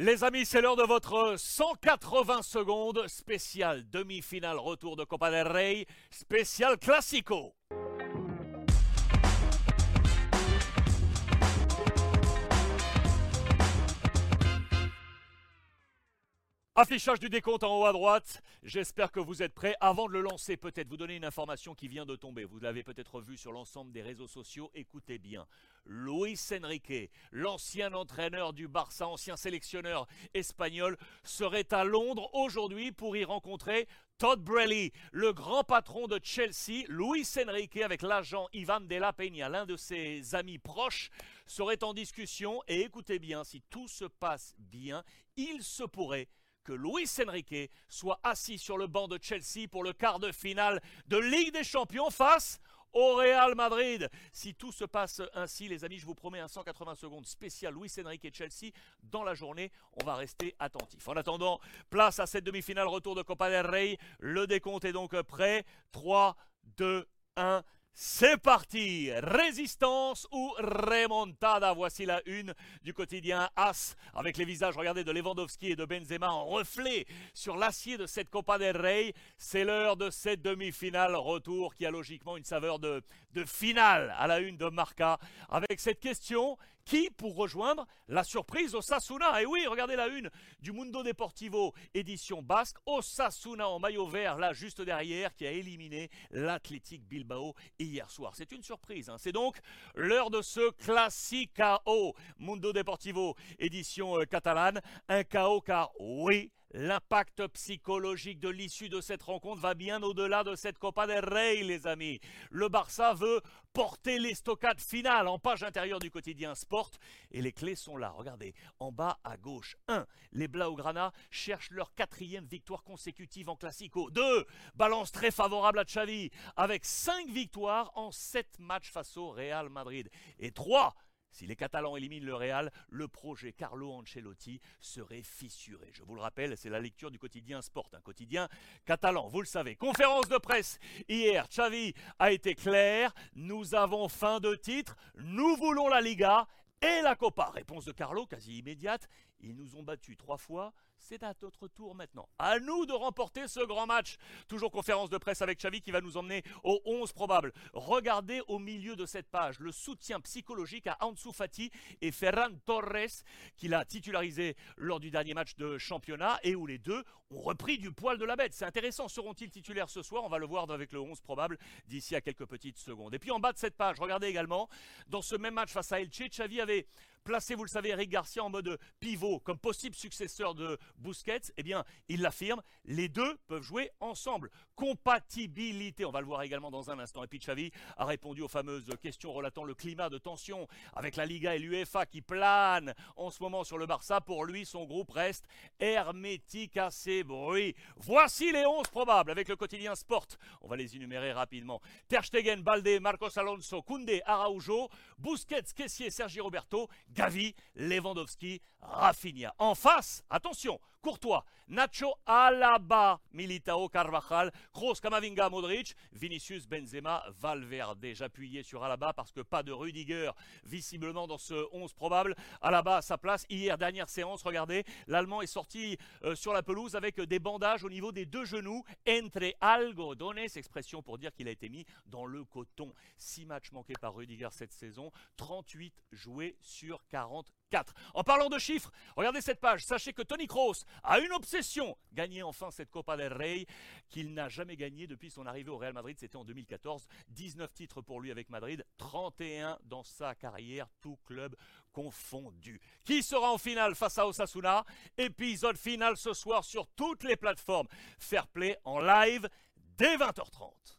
Les amis, c'est l'heure de votre 180 secondes spécial demi-finale retour de Copa del Rey, spécial Classico. Affichage du décompte en haut à droite. J'espère que vous êtes prêts. Avant de le lancer, peut-être vous donner une information qui vient de tomber. Vous l'avez peut-être vu sur l'ensemble des réseaux sociaux. Écoutez bien. Luis Enrique, l'ancien entraîneur du Barça, ancien sélectionneur espagnol, serait à Londres aujourd'hui pour y rencontrer Todd Brelly, le grand patron de Chelsea, Luis Enrique avec l'agent Ivan de la Peña, l'un de ses amis proches, serait en discussion et écoutez bien, si tout se passe bien, il se pourrait que Luis Enrique soit assis sur le banc de Chelsea pour le quart de finale de Ligue des Champions face au Real Madrid. Si tout se passe ainsi, les amis, je vous promets un 180 secondes spécial Luis Enrique et Chelsea dans la journée. On va rester attentif. En attendant, place à cette demi-finale retour de Copa del Rey. Le décompte est donc prêt. 3, 2, 1. C'est parti. Résistance ou remontada? Voici la une du quotidien As. Avec les visages, regardez, de Lewandowski et de Benzema en reflet sur l'acier de cette Copa del Rey. C'est l'heure de cette demi-finale. Retour qui a logiquement une saveur de, de finale à la une de Marca. Avec cette question qui pour rejoindre la surprise Osasuna? Et oui, regardez la une du Mundo Deportivo édition basque. Osasuna en maillot vert, là juste derrière, qui a éliminé l'Athletic Bilbao hier soir. C'est une surprise. Hein. C'est donc l'heure de ce Classicao Mundo Deportivo édition euh, catalane. Un chaos car oui, L'impact psychologique de l'issue de cette rencontre va bien au-delà de cette Copa del Rey, les amis. Le Barça veut porter l'estocade finale en page intérieure du quotidien Sport. Et les clés sont là. Regardez, en bas à gauche. 1. Les Blaugrana cherchent leur quatrième victoire consécutive en Classico. 2. Balance très favorable à Xavi avec 5 victoires en 7 matchs face au Real Madrid. Et 3. Si les Catalans éliminent le Real, le projet Carlo Ancelotti serait fissuré. Je vous le rappelle, c'est la lecture du quotidien Sport, un quotidien catalan, vous le savez. Conférence de presse hier, Xavi a été clair, nous avons fin de titre, nous voulons la Liga et la Copa. Réponse de Carlo, quasi immédiate, ils nous ont battus trois fois, c'est à notre tour maintenant. À nous de remporter ce grand match. Toujours conférence de presse avec Xavi qui va nous emmener au 11 probable. Regardez au milieu de cette page le soutien psychologique à Ansu Fati et Ferran Torres qu'il a titularisé lors du dernier match de championnat et où les deux ont repris du poil de la bête. C'est intéressant. Seront-ils titulaires ce soir? On va le voir avec le 11 probable d'ici à quelques petites secondes. Et puis en bas de cette page, regardez également, dans ce même match face à Elche, Xavi avait savez, placé, vous le savez, Eric Garcia en mode pivot comme possible successeur de Busquets, eh bien, il l'affirme, les deux peuvent jouer ensemble. Compatibilité, on va le voir également dans un instant. Et puis a répondu aux fameuses questions relatant le climat de tension avec la Liga et l'UEFA qui planent en ce moment sur le Barça. Pour lui, son groupe reste hermétique à ces bruits. Voici les 11 probables avec le quotidien Sport. On va les énumérer rapidement. Ter Stegen, Balde, Marcos Alonso, Koundé, Araujo, Busquets, Kessier, Sergi Roberto, Gavi, Lewandowski, Rafinha. En face, attention, Courtois, Nacho Alaba, Militao Carvajal, Kroos, Kamavinga, Modric, Vinicius, Benzema, Valverde. J'appuyais sur Alaba parce que pas de Rudiger visiblement dans ce 11 probable. Alaba à sa place. Hier, dernière séance, regardez, l'Allemand est sorti euh, sur la pelouse avec des bandages au niveau des deux genoux. Entre algodones, expression pour dire qu'il a été mis dans le coton. Six matchs manqués par Rudiger cette saison, 38 joués sur 44. En parlant de chiffres, regardez cette page. Sachez que Tony Kroos a une obsession, gagner enfin cette Copa del Rey qu'il n'a jamais gagnée depuis son arrivée au Real Madrid, c'était en 2014. 19 titres pour lui avec Madrid, 31 dans sa carrière, tout club confondu. Qui sera en finale face à Osasuna? Épisode final ce soir sur toutes les plateformes. Fair play en live dès 20h30.